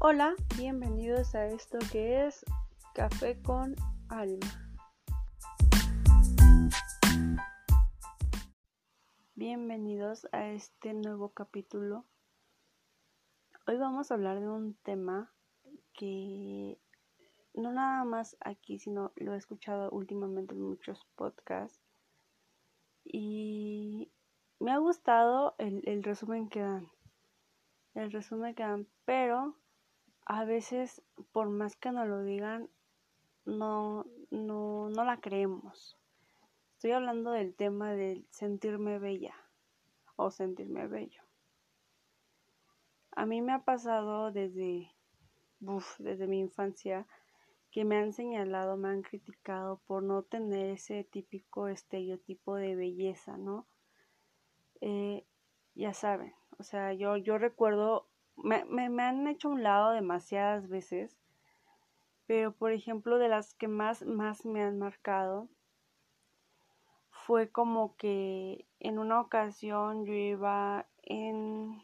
Hola, bienvenidos a esto que es Café con Alma. Bienvenidos a este nuevo capítulo. Hoy vamos a hablar de un tema que no nada más aquí, sino lo he escuchado últimamente en muchos podcasts y me ha gustado el, resumen que dan. El resumen que dan, pero a veces, por más que nos lo digan, no, no, no la creemos. Estoy hablando del tema del sentirme bella o sentirme bello. A mí me ha pasado desde, desde mi infancia que me han señalado, me han criticado por no tener ese típico estereotipo de belleza, ¿no? Eh, ya saben, o sea, yo, yo recuerdo me, me, han hecho un lado demasiadas veces, pero por ejemplo de las que más, más me han marcado fue como que en una ocasión yo iba en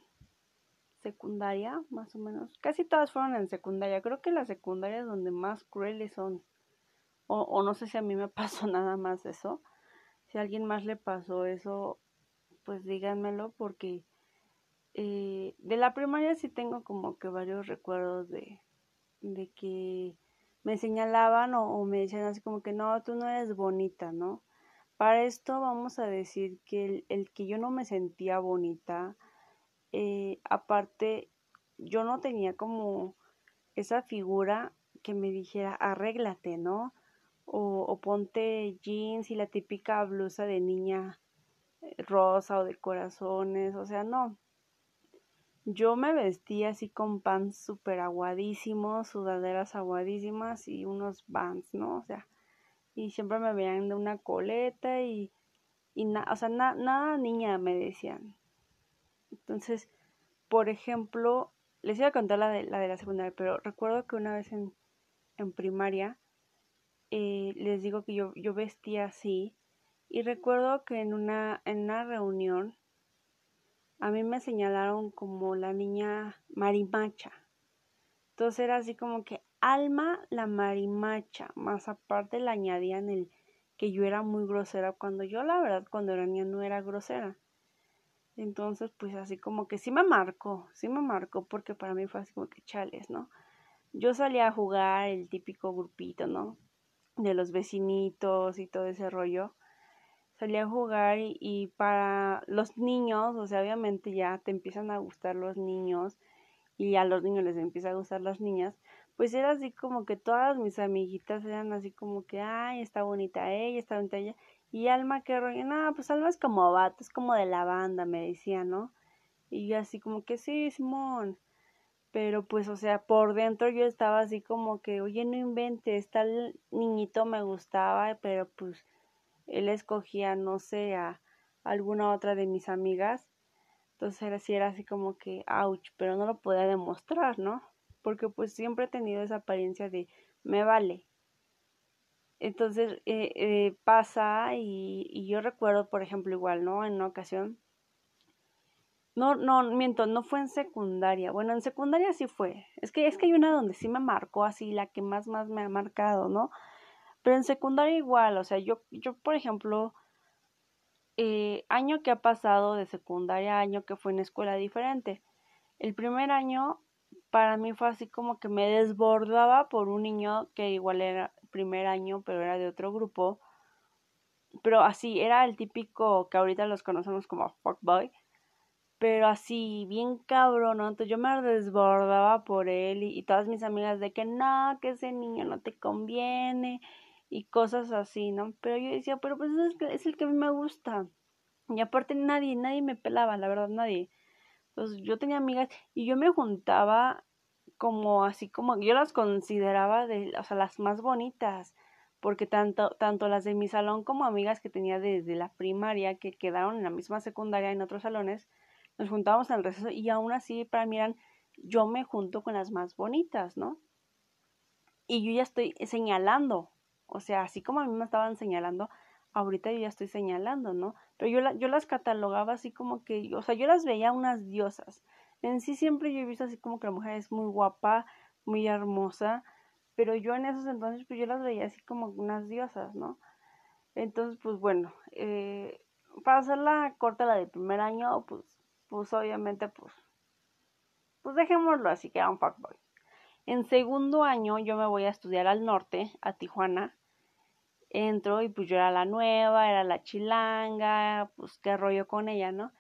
secundaria, más o menos. Casi todas fueron en secundaria. Creo que la secundaria es donde más crueles son. O, o, no sé si a mí me pasó nada más eso. Si a alguien más le pasó eso, pues díganmelo porque eh, de la primaria sí tengo como que varios recuerdos de, de que me señalaban o, me decían así como que no, tú no eres bonita, ¿no? Para esto vamos a decir que el, que yo no me sentía bonita, eh, aparte yo no tenía como esa figura que me dijera arréglate, ¿no? O, o ponte jeans y la típica blusa de niña eh, rosa o de corazones, o sea, no, yo me vestía así con pants súper aguadísimos, sudaderas aguadísimas y unos bands, ¿no? O sea, y siempre me veían de una coleta y, y o sea, nada niña me decían. Entonces, por ejemplo, les iba a contar la de la, de la secundaria, pero recuerdo que una vez en, en primaria, eh, les digo que yo, yo vestía así, y recuerdo que en una, en una reunión, a mí me señalaron como la niña marimacha. Entonces era así como que Alma la marimacha, más aparte le añadían el que yo era muy grosera cuando yo la verdad cuando era niña no era grosera. Entonces pues así como que sí me marcó, sí me marcó porque para mí fue así como que chales, ¿no? Yo salía a jugar el típico grupito, ¿no? De los vecinitos y todo ese rollo salía a jugar y, para los niños, o sea, obviamente ya te empiezan a gustar los niños y a los niños les empieza a gustar las niñas, pues era así como que todas mis amiguitas eran así como que, ay, está bonita ella, está bonita ella, y Alma que rollo, no, pues Alma es como vato, es como de la banda, me decía, ¿no? Y yo así como que sí, Simón, pero pues, o sea, por dentro yo estaba así como que, oye, no inventes, tal niñito me gustaba, pero pues él escogía, no sé, a alguna otra de mis amigas. Entonces era así, era así como que, ouch, pero no lo podía demostrar, ¿no? Porque pues siempre he tenido esa apariencia de, me vale. Entonces eh, eh, pasa y, y yo recuerdo, por ejemplo, igual, ¿no? En una ocasión, no, no, miento, no fue en secundaria. Bueno, en secundaria sí fue. Es que, es que hay una donde sí me marcó así, la que más, más me ha marcado, ¿no? Pero en secundaria igual, o sea, yo, yo por ejemplo, eh, año que ha pasado de secundaria, año que fue en escuela diferente. El primer año para mí fue así como que me desbordaba por un niño que igual era primer año, pero era de otro grupo. Pero así, era el típico que ahorita los conocemos como fuckboy. Pero así, bien cabrón, ¿no? Entonces yo me desbordaba por él y todas mis amigas de que no, que ese niño no te conviene y cosas así, ¿no? Pero yo decía, pero pues es, es el que a mí me gusta. Y aparte nadie, nadie me pelaba, la verdad, nadie. Entonces yo tenía amigas y yo me juntaba como así como yo las consideraba de, o sea, las más bonitas, porque tanto, tanto las de mi salón como amigas que tenía desde la primaria, que quedaron en la misma secundaria en otros salones, nos juntábamos en el receso y aún así para mí eran, yo me junto con las más bonitas, ¿no? Y yo ya estoy señalando, o sea, así como a mí me estaban señalando, ahorita yo ya estoy señalando, ¿no? Pero yo, las catalogaba así como que, o sea, yo las veía unas diosas. en sí siempre yo he visto así como que la mujer es muy guapa, muy hermosa, pero yo en esos entonces pues yo las veía así como unas diosas, ¿no? Entonces pues bueno, eh, para hacerla corta la del primer año, pues, pues obviamente pues, pues dejémoslo así que era un fuckboy. En segundo año yo me voy a estudiar al norte, a Tijuana. Entro y pues yo era la nueva, era la chilanga, pues qué rollo con ella, ¿no?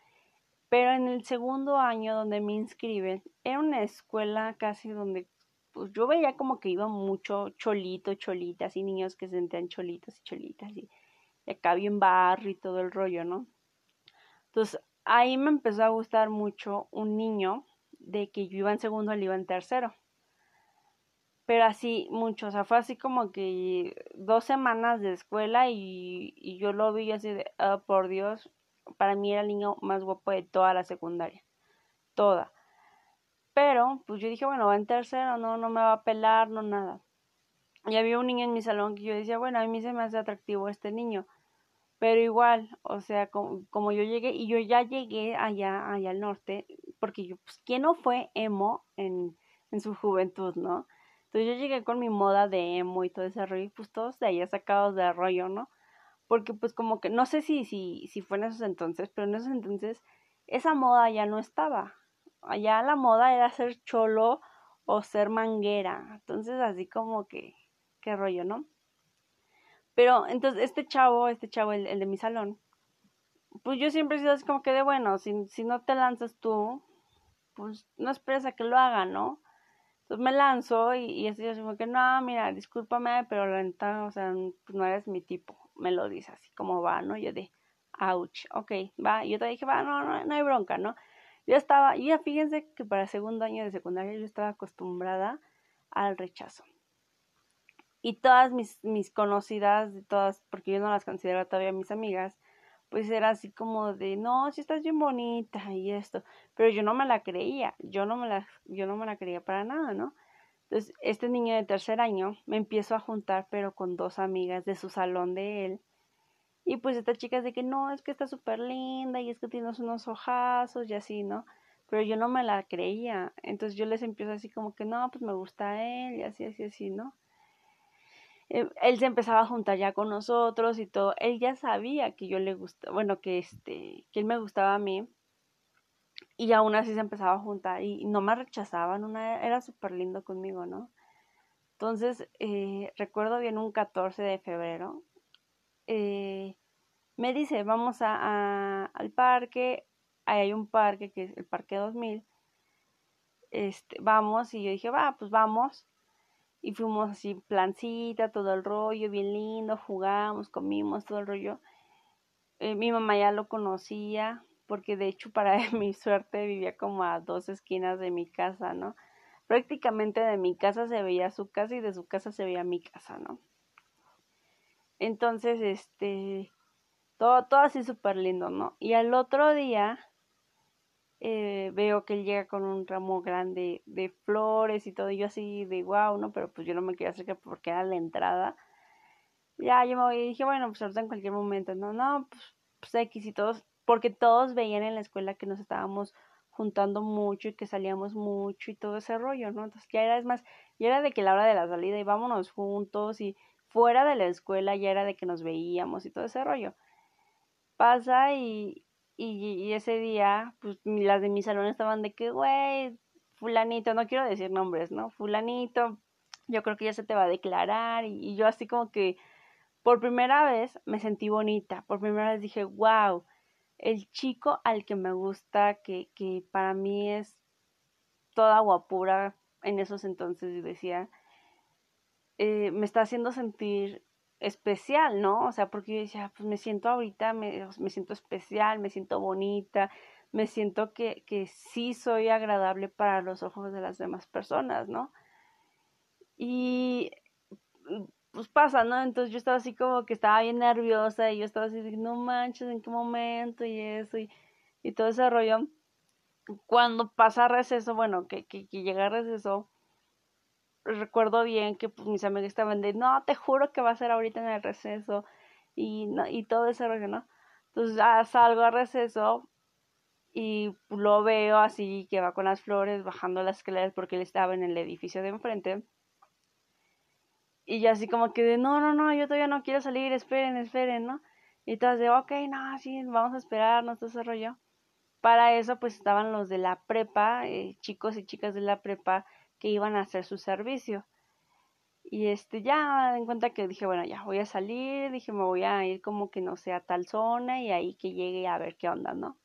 Pero en el segundo año donde me inscriben, era una escuela casi donde pues yo veía como que iba mucho cholito, cholitas y niños que se sentían cholitos y cholitas y, acá bien barrio y todo el rollo, ¿no? Entonces ahí me empezó a gustar mucho un niño de que yo iba en segundo, él iba en tercero. Pero así mucho, o sea, fue así como que dos semanas de escuela y, y yo lo vi así de, oh, por Dios, para mí era el niño más guapo de toda la secundaria, toda. Pero, pues yo dije, bueno, va en tercero, no, no me va a pelar, no nada. Y había un niño en mi salón que yo decía, bueno, a mí se me hace atractivo este niño. Pero igual, o sea, como, como yo llegué, y yo ya llegué allá, allá al norte, porque yo, pues, ¿quién no fue emo en, en su juventud, no? Entonces yo llegué con mi moda de emo y todo ese rollo, y pues todos de allá sacados de rollo, ¿no? Porque pues como que, no sé si, si, si fue en esos entonces, pero en esos entonces esa moda ya no estaba. Allá la moda era ser cholo o ser manguera. Entonces así como que, qué rollo, ¿no? Pero entonces este chavo, este chavo, el, el de mi salón, pues yo siempre he sido así como que de bueno, si, si no te lanzas tú, pues no esperes a que lo haga, ¿no? Entonces me lanzo y, y así como que no, mira, discúlpame, pero la neta, o sea, pues no eres mi tipo. Me lo dice así como va, ¿no? Yo de, ouch, ok, va. Yo te dije, va, no, no, no hay bronca, ¿no? Yo estaba, y ya fíjense que para segundo año de secundaria yo estaba acostumbrada al rechazo. Y todas mis, mis conocidas, todas, porque yo no las considero todavía mis amigas, pues era así como de, no, si estás bien bonita y esto, pero yo no me la creía, yo no me la, yo no me la creía para nada, ¿no? Entonces, este niño de tercer año me empiezo a juntar, pero con dos amigas de su salón de él, y pues esta chica es de que no, es que está súper linda y es que tienes unos ojazos y así, ¿no? Pero yo no me la creía, entonces yo les empiezo así como que no, pues me gusta él y así, así, así, ¿no? Eh, él se empezaba a juntar ya con nosotros y todo. Él ya sabía que yo le gustaba, bueno, que este, que él me gustaba a mí. Y aún así se empezaba a juntar y no me rechazaban, una, era súper lindo conmigo, ¿no? Entonces, eh, recuerdo bien un 14 de febrero, eh, me dice, vamos a, al parque, ahí hay un parque que es el Parque 2000, este, vamos, y yo dije, va, pues vamos, y fuimos así plancita, todo el rollo, bien lindo, jugamos, comimos, todo el rollo. Eh, mi mamá ya lo conocía, porque de hecho para mi suerte vivía como a dos esquinas de mi casa, ¿no? Prácticamente de mi casa se veía su casa y de su casa se veía mi casa, ¿no? Entonces, este, todo, todo así súper lindo, ¿no? Y al otro día eh, veo que él llega con un ramo grande de flores y todo, y yo así de wow, ¿no? Pero pues yo no me quería acercar porque era la entrada. Ya, yo me voy y dije, bueno, pues ahorita en cualquier momento, no, no, pues, pues X y todos, porque todos veían en la escuela que nos estábamos juntando mucho y que salíamos mucho y todo ese rollo, ¿no? Entonces ya era, es más, ya era de que la hora de la salida y vámonos juntos y fuera de la escuela ya era de que nos veíamos y todo ese rollo. Pasa y, y, ese día, pues las de mi salón estaban de que, güey, fulanito, no quiero decir nombres, ¿no? Fulanito, yo creo que ya se te va a declarar. Y, yo así como que, por primera vez me sentí bonita, por primera vez dije, wow, el chico al que me gusta, que, que para mí es toda guapura en esos entonces, decía, eh, me está haciendo sentir especial, ¿no? O sea, porque yo decía, pues me siento ahorita, me, me siento especial, me siento bonita, me siento que, que sí soy agradable para los ojos de las demás personas, ¿no? Y pues pasa, ¿no? Entonces yo estaba así como que estaba bien nerviosa y yo estaba así no manches, ¿en qué momento? Y eso, y, y todo ese rollo. Cuando pasa receso, bueno, que, que, que llega receso, recuerdo bien que pues, mis amigos estaban de, no, te juro que va a ser ahorita en el receso y, no, y todo ese rollo, ¿no? Entonces ya salgo a receso y lo veo así que va con las flores bajando las escaleras porque él estaba en el edificio de enfrente. Y yo así como que de, no, no, no, yo todavía no quiero salir, esperen, esperen, ¿no? Y todas de, ok, no, sí, vamos a esperar, no todo ese. Para eso pues estaban los de la prepa, eh, chicos y chicas de la prepa que iban a hacer su servicio. Y este, ya en cuenta que dije, bueno, ya voy a salir, dije, me voy a ir como que no sea tal zona y ahí que llegue a ver qué onda, ¿no?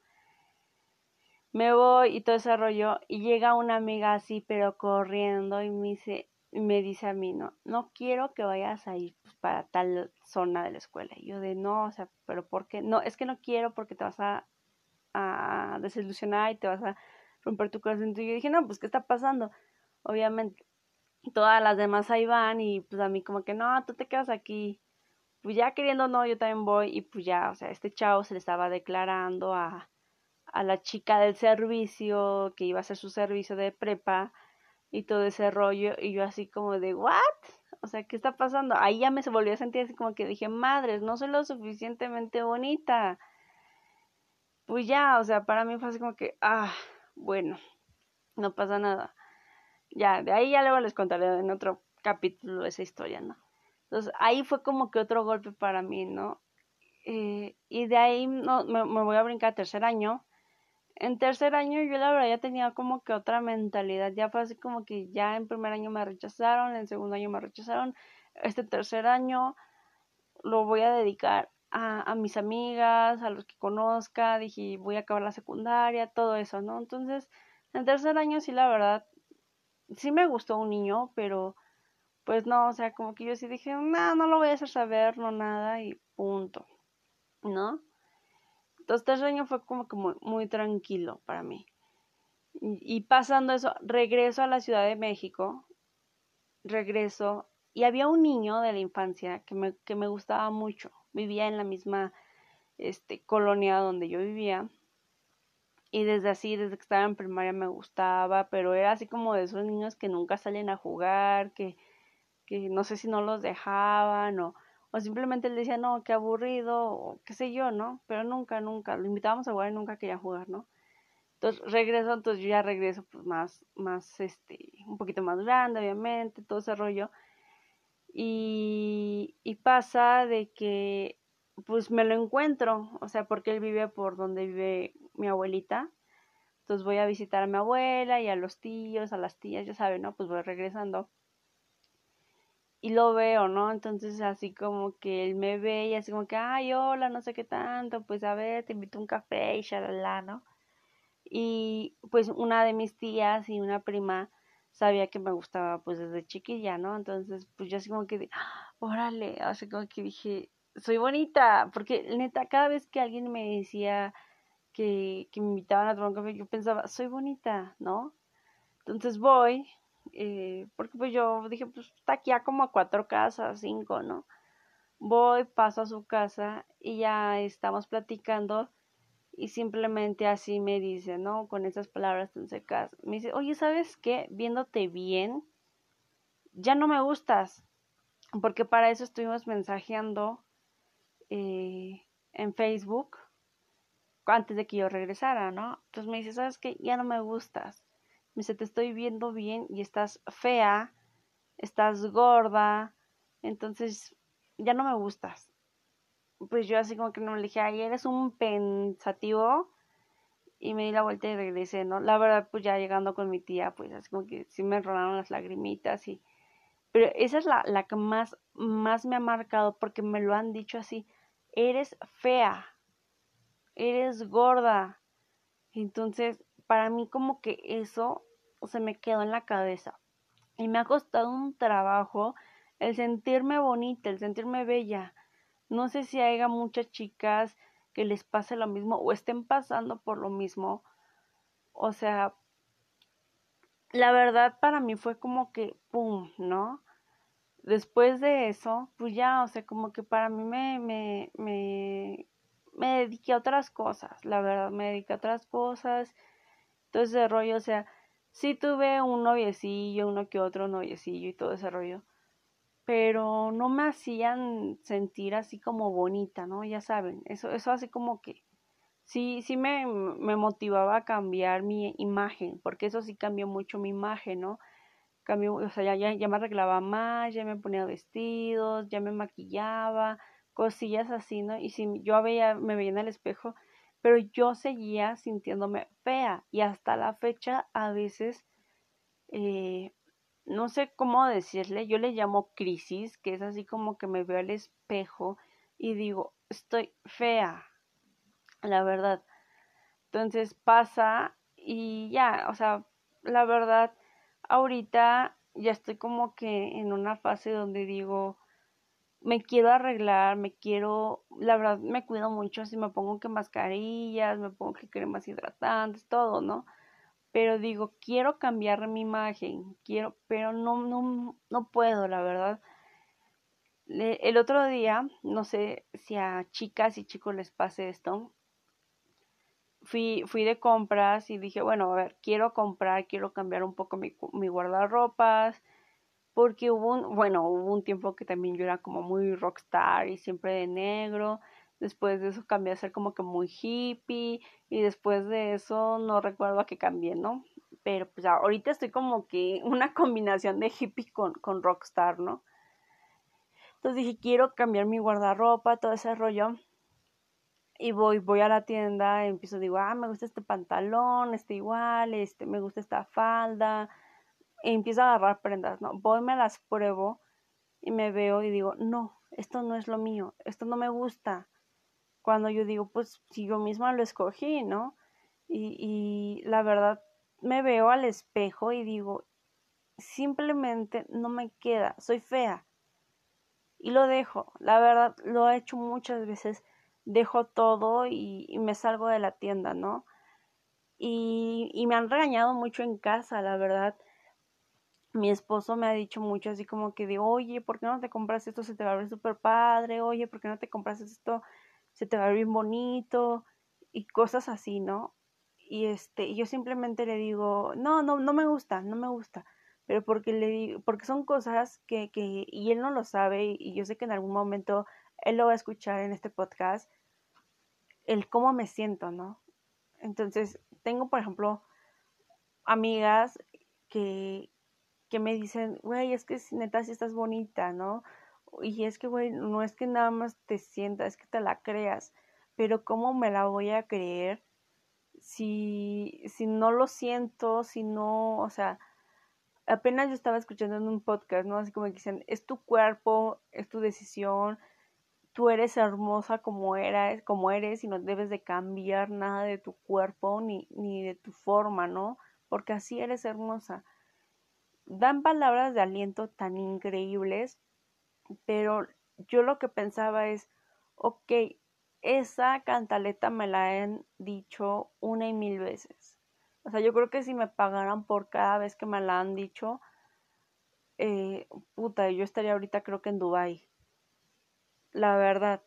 Me voy y todo ese rollo y llega una amiga así, pero corriendo y me dice, me dice a mí, no, no quiero que vayas a ir pues, para tal zona de la escuela. Y yo de, no, o sea, pero ¿por qué? No, es que no quiero porque te vas a, a desilusionar y te vas a romper tu corazón. Y yo dije, no, pues, ¿qué está pasando? Obviamente, todas las demás ahí van y pues a mí como que no, tú te quedas aquí. Pues ya queriendo no, yo también voy y pues ya, o sea, este chavo se le estaba declarando a, a la chica del servicio que iba a hacer su servicio de prepa y todo ese rollo y yo así como de what o sea qué está pasando ahí ya me se volvió a sentir así como que dije madres no soy lo suficientemente bonita pues ya o sea para mí fue así como que ah bueno no pasa nada ya, de ahí ya luego les contaré en otro capítulo esa historia, ¿no? Entonces ahí fue como que otro golpe para mí, ¿no? Eh, y de ahí no, me, voy a brincar a tercer año. En tercer año yo la verdad ya tenía como que otra mentalidad, ya fue así como que ya en primer año me rechazaron, en segundo año me rechazaron, este tercer año lo voy a dedicar a, a mis amigas, a los que conozca, dije voy a acabar la secundaria, todo eso, ¿no? Entonces, en tercer año sí la verdad sí me gustó un niño, pero pues no, o sea, como que yo sí dije, no, no lo voy a hacer saber, no nada, y punto, ¿no? Entonces, este sueño fue como que muy, muy tranquilo para mí. Y, y, pasando eso, regreso a la Ciudad de México, regreso, y había un niño de la infancia que me, que me gustaba mucho, vivía en la misma este, colonia donde yo vivía, y desde así, desde que estaba en primaria me gustaba, pero era así como de esos niños que nunca salen a jugar, que, que no sé si no los dejaban o, o simplemente le decían, no, qué aburrido, o qué sé yo, ¿no? Pero nunca, nunca, lo invitábamos a jugar y nunca quería jugar, ¿no? Entonces regreso, entonces yo ya regreso pues más, más, este, un poquito más grande, obviamente, todo ese rollo. Y, y pasa de que pues me lo encuentro, o sea, porque él vive por donde vive mi abuelita. Entonces voy a visitar a mi abuela y a los tíos, a las tías, ya saben, ¿no? Pues voy regresando. Y lo veo, ¿no? Entonces así como que él me ve y así como que, ay, hola, no sé qué tanto, pues a ver, te invito a un café y shalala, ¿no? Y pues una de mis tías y una prima sabía que me gustaba pues desde chiquilla, ¿no? Entonces pues yo así como que, ah, órale, así como que dije, soy bonita, porque neta, cada vez que alguien me decía que, que me invitaban a tomar un café, yo pensaba, soy bonita, ¿no? Entonces voy, eh, porque pues yo dije, pues está aquí a como a cuatro casas, cinco, ¿no? Voy, paso a su casa y ya estamos platicando y simplemente así me dice, ¿no? Con esas palabras tan secas. Me dice, oye, ¿sabes qué? Viéndote bien, ya no me gustas. Porque para eso estuvimos mensajeando eh, en Facebook antes de que yo regresara, ¿no? Entonces me dice, ¿sabes qué? Ya no me gustas. Me dice, te estoy viendo bien y estás fea, estás gorda, entonces ya no me gustas. Pues yo así como que no le dije, ay, eres un pensativo. Y me di la vuelta y regresé, ¿no? La verdad, pues ya llegando con mi tía, pues así como que sí me enrolaron las lagrimitas y... Pero esa es la, la que más, más me ha marcado porque me lo han dicho así eres fea, eres gorda. Entonces, para mí como que eso se me quedó en la cabeza. Y me ha costado un trabajo el sentirme bonita, el sentirme bella. No sé si haya muchas chicas que les pase lo mismo o estén pasando por lo mismo. O sea, la verdad para mí fue como que, ¡pum!, ¿no? Después de eso, pues ya, o sea, como que para mí me, me, me, me dediqué a otras cosas, la verdad, me dediqué a otras cosas, todo ese rollo, o sea, sí tuve un noviecillo, uno que otro noviecillo y todo ese rollo, pero no me hacían sentir así como bonita, ¿no? Ya saben, eso, eso así como que sí, sí me, me motivaba a cambiar mi imagen, porque eso sí cambió mucho mi imagen, ¿no? O sea, ya, ya, me arreglaba más, ya me ponía vestidos, ya me maquillaba, cosillas así, ¿no? Y si yo veía, me veía en el espejo, pero yo seguía sintiéndome fea y hasta la fecha a veces, eh, no sé cómo decirle, yo le llamo crisis, que es así como que me veo al espejo y digo, estoy fea, la verdad. Entonces pasa y ya, o sea, la verdad, ahorita ya estoy como que en una fase donde digo, me quiero arreglar, me quiero, la verdad me cuido mucho, si me pongo que mascarillas, me pongo que cremas hidratantes, todo, ¿no? Pero digo, quiero cambiar mi imagen, quiero, pero no, no, no puedo, la verdad. el otro día, no sé si a chicas y chicos les pase esto, fui, fui de compras y dije, bueno, a ver, quiero comprar, quiero cambiar un poco mi, mi guardarropas, porque hubo un, bueno, hubo un tiempo que también yo era como muy rockstar y siempre de negro, después de eso cambié a ser como que muy hippie y después de eso no recuerdo a qué cambié, ¿no? Pero pues ahorita estoy como que una combinación de hippie con, con rockstar, ¿no? Entonces dije, quiero cambiar mi guardarropa, todo ese rollo y voy, voy a la tienda, empiezo, digo, ah, me gusta este pantalón, este igual, este, me gusta esta falda, e empiezo a agarrar prendas, ¿no? Voy, me las pruebo y me veo y digo, no, esto no es lo mío, esto no me gusta. Cuando yo digo, pues si yo misma lo escogí, ¿no? Y, y la verdad, me veo al espejo y digo, simplemente no me queda, soy fea. Y lo dejo, la verdad, lo he hecho muchas veces dejo todo y, me salgo de la tienda, ¿no? Y, me han regañado mucho en casa, la verdad. Mi esposo me ha dicho mucho así como que de, oye, ¿por qué no te compras esto? Se te va a ver súper padre, oye, ¿por qué no te compras esto? Se te va a ver bien bonito y cosas así, ¿no? Y este, yo simplemente le digo, no, no, no me gusta, no me gusta, pero porque le digo, porque son cosas que, que, y él no lo sabe, y yo sé que en algún momento él lo va a escuchar en este podcast, el cómo me siento, ¿no? Entonces, tengo, por ejemplo, amigas que, que me dicen, güey, es que neta si estás bonita, ¿no? Y es que, güey, no es que nada más te sientas, es que te la creas, pero ¿cómo me la voy a creer si, si no lo siento, si no, o sea, apenas yo estaba escuchando en un podcast, ¿no? Así como que dicen, es tu cuerpo, es tu decisión, tú eres hermosa como eres, como eres y no debes de cambiar nada de tu cuerpo ni, ni de tu forma, ¿no? Porque así eres hermosa. Dan palabras de aliento tan increíbles, pero yo lo que pensaba es, ok, esa cantaleta me la han dicho una y mil veces. O sea, yo creo que si me pagaran por cada vez que me la han dicho, eh, puta, yo estaría ahorita creo que en Dubai la verdad.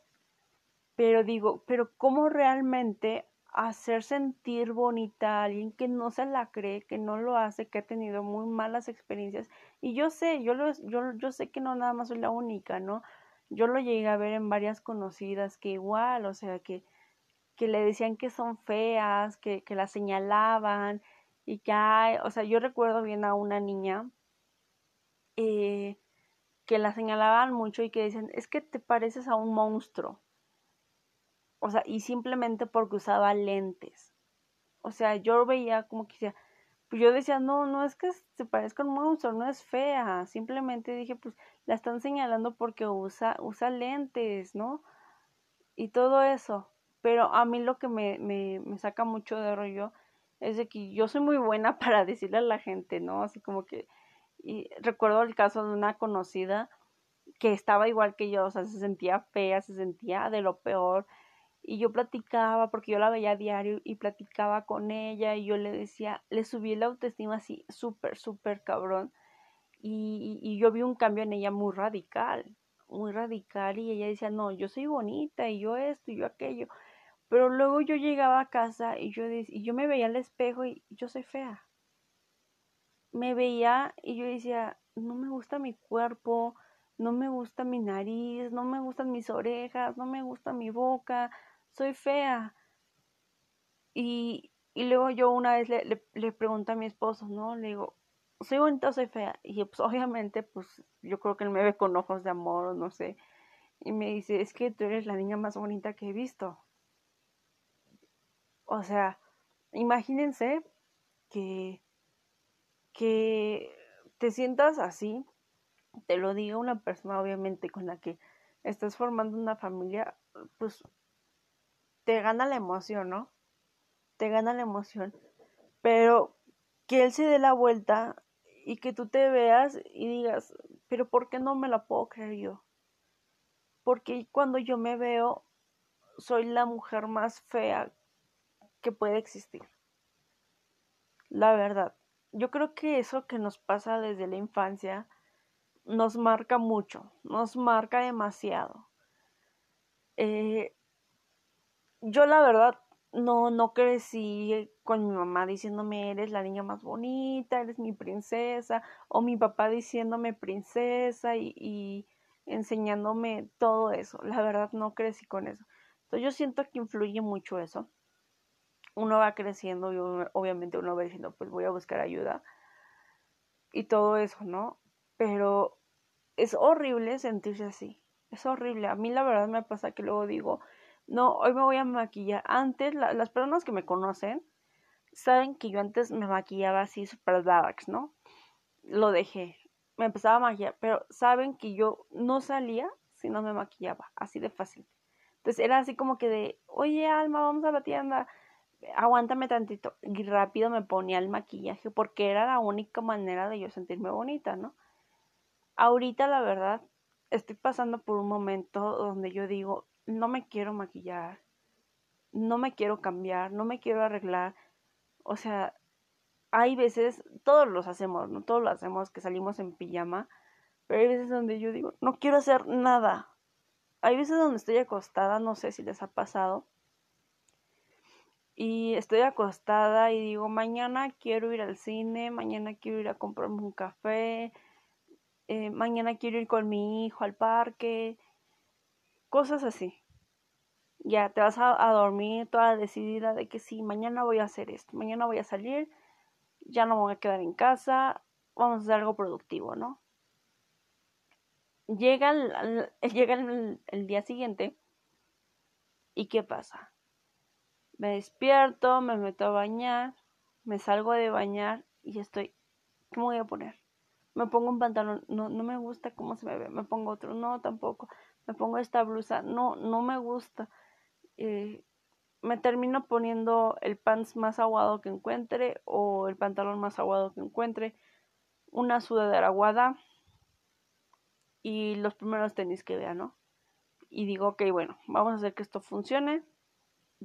Pero digo, pero ¿cómo realmente hacer sentir bonita a alguien que no se la cree, que no lo hace, que ha tenido muy malas experiencias? Y yo sé, yo, lo, yo, yo sé que no nada más soy la única, ¿no? Yo lo llegué a ver en varias conocidas que igual, o sea, que, que le decían que son feas, que, que la señalaban y que hay, o sea, yo recuerdo bien a una niña eh, que la señalaban mucho y que dicen, es que te pareces a un monstruo. O sea, y simplemente porque usaba lentes. O sea, yo veía como que decía, pues yo decía, no, no es que se parezca a un monstruo, no es fea. Simplemente dije, pues la están señalando porque usa, usa lentes, ¿no? Y todo eso. Pero a mí lo que me, me, me saca mucho de rollo es de que yo soy muy buena para decirle a la gente, ¿no? Así como que y recuerdo el caso de una conocida que estaba igual que yo, o sea, se sentía fea, se sentía de lo peor. Y yo platicaba, porque yo la veía a diario y platicaba con ella y yo le decía, le subí la autoestima así súper, súper cabrón. Y, y yo vi un cambio en ella muy radical, muy radical y ella decía, no, yo soy bonita y yo esto y yo aquello. Pero luego yo llegaba a casa y yo, y yo me veía al espejo y yo soy fea me veía y yo decía, no me gusta mi cuerpo, no me gusta mi nariz, no me gustan mis orejas, no me gusta mi boca, soy fea. Y, y luego yo una vez le, le, pregunto a mi esposo, ¿no? Le digo, ¿soy bonita o soy fea? Y pues obviamente, pues yo creo que él me ve con ojos de amor, no sé. Y me dice, es que tú eres la niña más bonita que he visto. O sea, imagínense que, que te sientas así, te lo diga una persona obviamente con la que estás formando una familia, pues te gana la emoción, ¿no? Te gana la emoción. Pero que él se dé la vuelta y que tú te veas y digas, pero ¿por qué no me la puedo creer yo? Porque cuando yo me veo, soy la mujer más fea que puede existir. La verdad, yo creo que eso que nos pasa desde la infancia nos marca mucho, nos marca demasiado. Eh, yo la verdad no, no crecí con mi mamá diciéndome eres la niña más bonita, eres mi princesa, o mi papá diciéndome princesa y, y enseñándome todo eso. La verdad no crecí con eso. Entonces yo siento que influye mucho eso. Uno va creciendo y obviamente uno va diciendo pues voy a buscar ayuda y todo eso, ¿no? Pero es horrible sentirse así. Es horrible. A mí la verdad me pasa que luego digo, no, hoy me voy a maquillar. Antes, las personas que me conocen saben que yo antes me maquillaba así super darks, ¿no? Lo dejé. Me empezaba a maquillar, pero saben que yo no salía si no me maquillaba, así de fácil. Entonces era así como que de, oye Alma, vamos a la tienda, aguántame tantito. Y rápido me ponía el maquillaje porque era la única manera de yo sentirme bonita, ¿no? Ahorita la verdad, estoy pasando por un momento donde yo digo, no me quiero maquillar, no me quiero cambiar, no me quiero arreglar. O sea, hay veces, todos los hacemos, ¿no? Todos lo hacemos que salimos en pijama, pero hay veces donde yo digo, no quiero hacer nada. Hay veces donde estoy acostada, no sé si les ha pasado. Y estoy acostada y digo, mañana quiero ir al cine, mañana quiero ir a comprarme un café, eh, mañana quiero ir con mi hijo al parque, cosas así. Ya te vas a, dormir toda decidida de que sí, mañana voy a hacer esto, mañana voy a salir, ya no me voy a quedar en casa, vamos a hacer algo productivo, ¿no? Llega el, llega el, día siguiente y ¿qué pasa? Me despierto, me meto a bañar, me salgo de bañar y estoy, ¿qué me voy a poner? Me pongo un pantalón, no, no me gusta cómo se me ve, me pongo otro, no, tampoco me pongo esta blusa, no, no me gusta. Eh, me termino poniendo el pants más aguado que encuentre o el pantalón más aguado que encuentre, una sudadera aguada y los primeros tenis que vea, ¿no? Y digo, ok, bueno, vamos a hacer que esto funcione.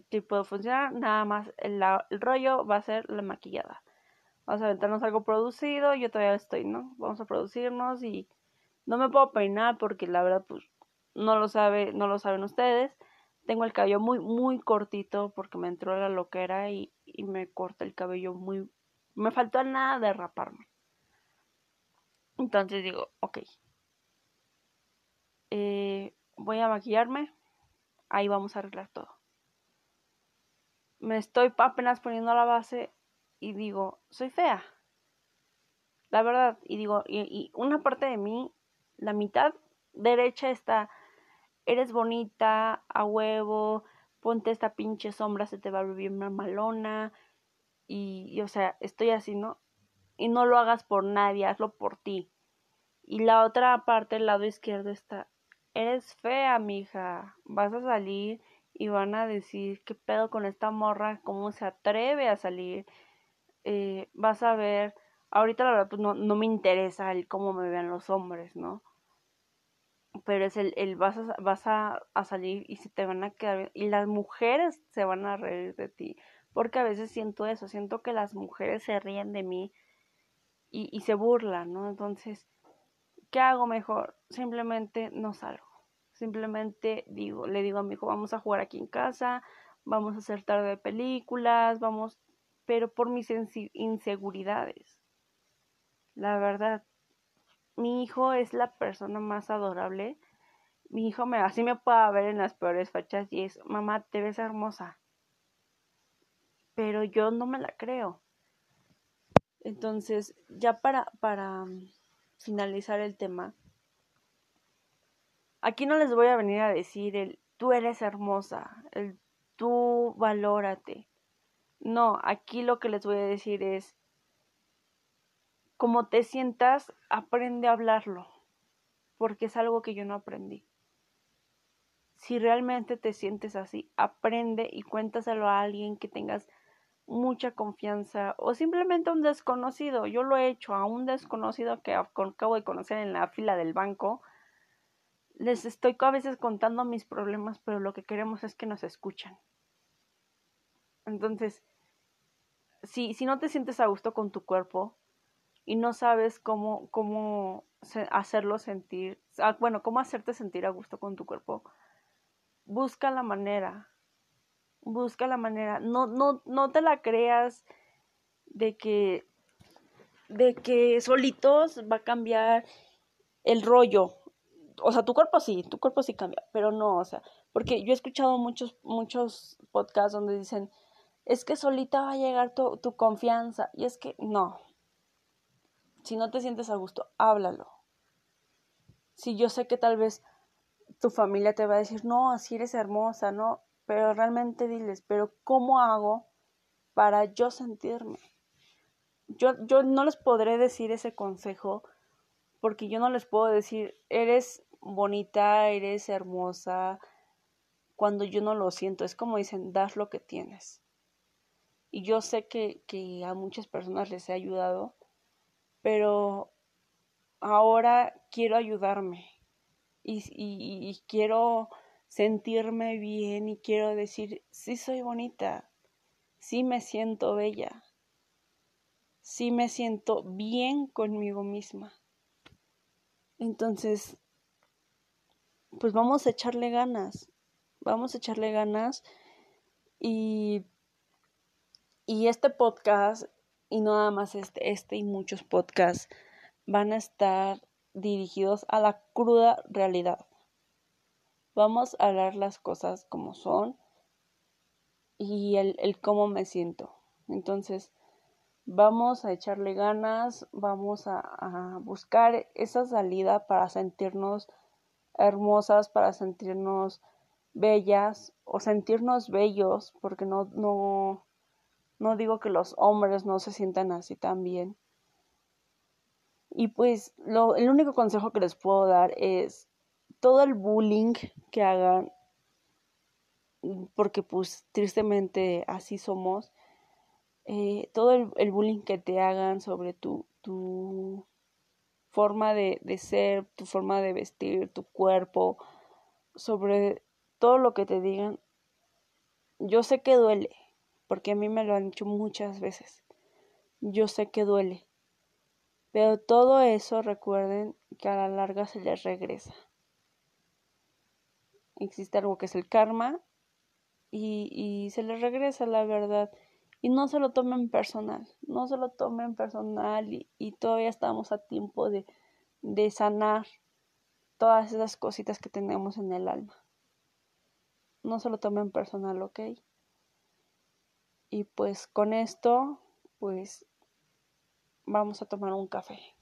Si puedo funcionar, nada más el, rollo va a ser la maquillada. Vamos a aventarnos algo producido, yo todavía estoy, ¿no? Vamos a producirnos y no me puedo peinar porque la verdad, pues, no lo sabe, no lo saben ustedes. Tengo el cabello muy, muy cortito porque me entró la loquera y, y me corta el cabello muy... Me faltó nada de raparme. Entonces digo, ok. Eh, voy a maquillarme. Ahí vamos a arreglar todo. Me estoy apenas poniendo la base y digo, soy fea. La verdad. Y digo, y, y una parte de mí, la mitad derecha está eres bonita, a huevo, ponte esta pinche sombra, se te va a bien malona. Y, o sea, estoy así, ¿no? Y no lo hagas por nadie, hazlo por ti. Y la otra parte, el lado izquierdo está, eres fea, mija, vas a salir y van a decir, ¿qué pedo con esta morra? ¿Cómo se atreve a salir? Eh, vas a ver, ahorita la verdad, pues no, no me interesa el cómo me vean los hombres, ¿no? pero es el, el vas, a, vas a, salir y se te van a quedar. Y las mujeres se van a reír de ti. Porque a veces siento eso, siento que las mujeres se ríen de mí y, y se burlan, ¿no? Entonces, ¿qué hago mejor? Simplemente no salgo. Simplemente digo, le digo a mi hijo, vamos a jugar aquí en casa, vamos a hacer tarde de películas, vamos, pero por mis inseguridades. La verdad, mi hijo es la persona más adorable. Mi hijo me así me puede ver en las peores fechas y es, mamá, te ves hermosa. pero yo no me la creo. Entonces, ya para, para mm, finalizar el tema, aquí no les voy a venir a decir el tú eres hermosa, el tú valórate. No, aquí lo que les voy a decir es, como te sientas, aprende a hablarlo, porque es algo que yo no aprendí. Si realmente te sientes así, aprende y cuéntaselo a alguien que tengas mucha confianza o simplemente a un desconocido. Yo lo he hecho a un desconocido que acabo de conocer en la fila del banco. Les estoy a veces contando mis problemas, pero lo que queremos es que nos escuchen. Entonces, si, si no te sientes a gusto con tu cuerpo y no sabes cómo, cómo hacerlo sentir, bueno, cómo hacerte sentir a gusto con tu cuerpo, busca la manera, busca la manera, no, no, no te la creas de que, de que solitos va a cambiar el rollo. O sea, tu cuerpo sí, tu cuerpo sí cambia, pero no, o sea, porque yo he escuchado muchos, muchos podcasts donde dicen, es que solita va a llegar tu, tu confianza, y es que no. Si no te sientes a gusto, háblalo. Si yo sé que tal vez tu familia te va a decir, no, así eres hermosa, no, pero realmente diles, pero ¿cómo hago para yo sentirme? Yo, yo no les podré decir ese consejo porque yo no les puedo decir, eres bonita, eres hermosa, cuando yo no lo siento. Es como dicen, das lo que tienes. Y yo sé que, que a muchas personas les he ayudado, pero ahora quiero ayudarme y, quiero sentirme bien y quiero decir, sí soy bonita, sí me siento bella, sí me siento bien conmigo misma. Entonces, pues vamos a echarle ganas, vamos a echarle ganas y, y este podcast, y nada más este, este y muchos podcasts, van a estar dirigidos a la cruda realidad. Vamos a hablar las cosas como son y el, cómo me siento. Entonces, vamos a echarle ganas, vamos a, buscar esa salida para sentirnos hermosas, para sentirnos bellas o sentirnos bellos, porque no, no, no digo que los hombres no se sientan así también, y pues lo, el único consejo que les puedo dar es todo el bullying que hagan, porque pues tristemente así somos, eh, todo el, bullying que te hagan sobre tu forma de, de ser, tu forma de vestir, tu cuerpo, sobre todo lo que te digan, yo sé que duele, porque a mí me lo han dicho muchas veces. Yo sé que duele, pero todo eso recuerden que a la larga se les regresa. Existe algo que es el karma y, y se les regresa la verdad. Y no se lo tomen personal, no se lo tomen personal y, todavía estamos a tiempo de, de sanar todas esas cositas que tenemos en el alma. No se lo tomen personal, ¿ok? Y pues con esto, pues vamos a tomar un café.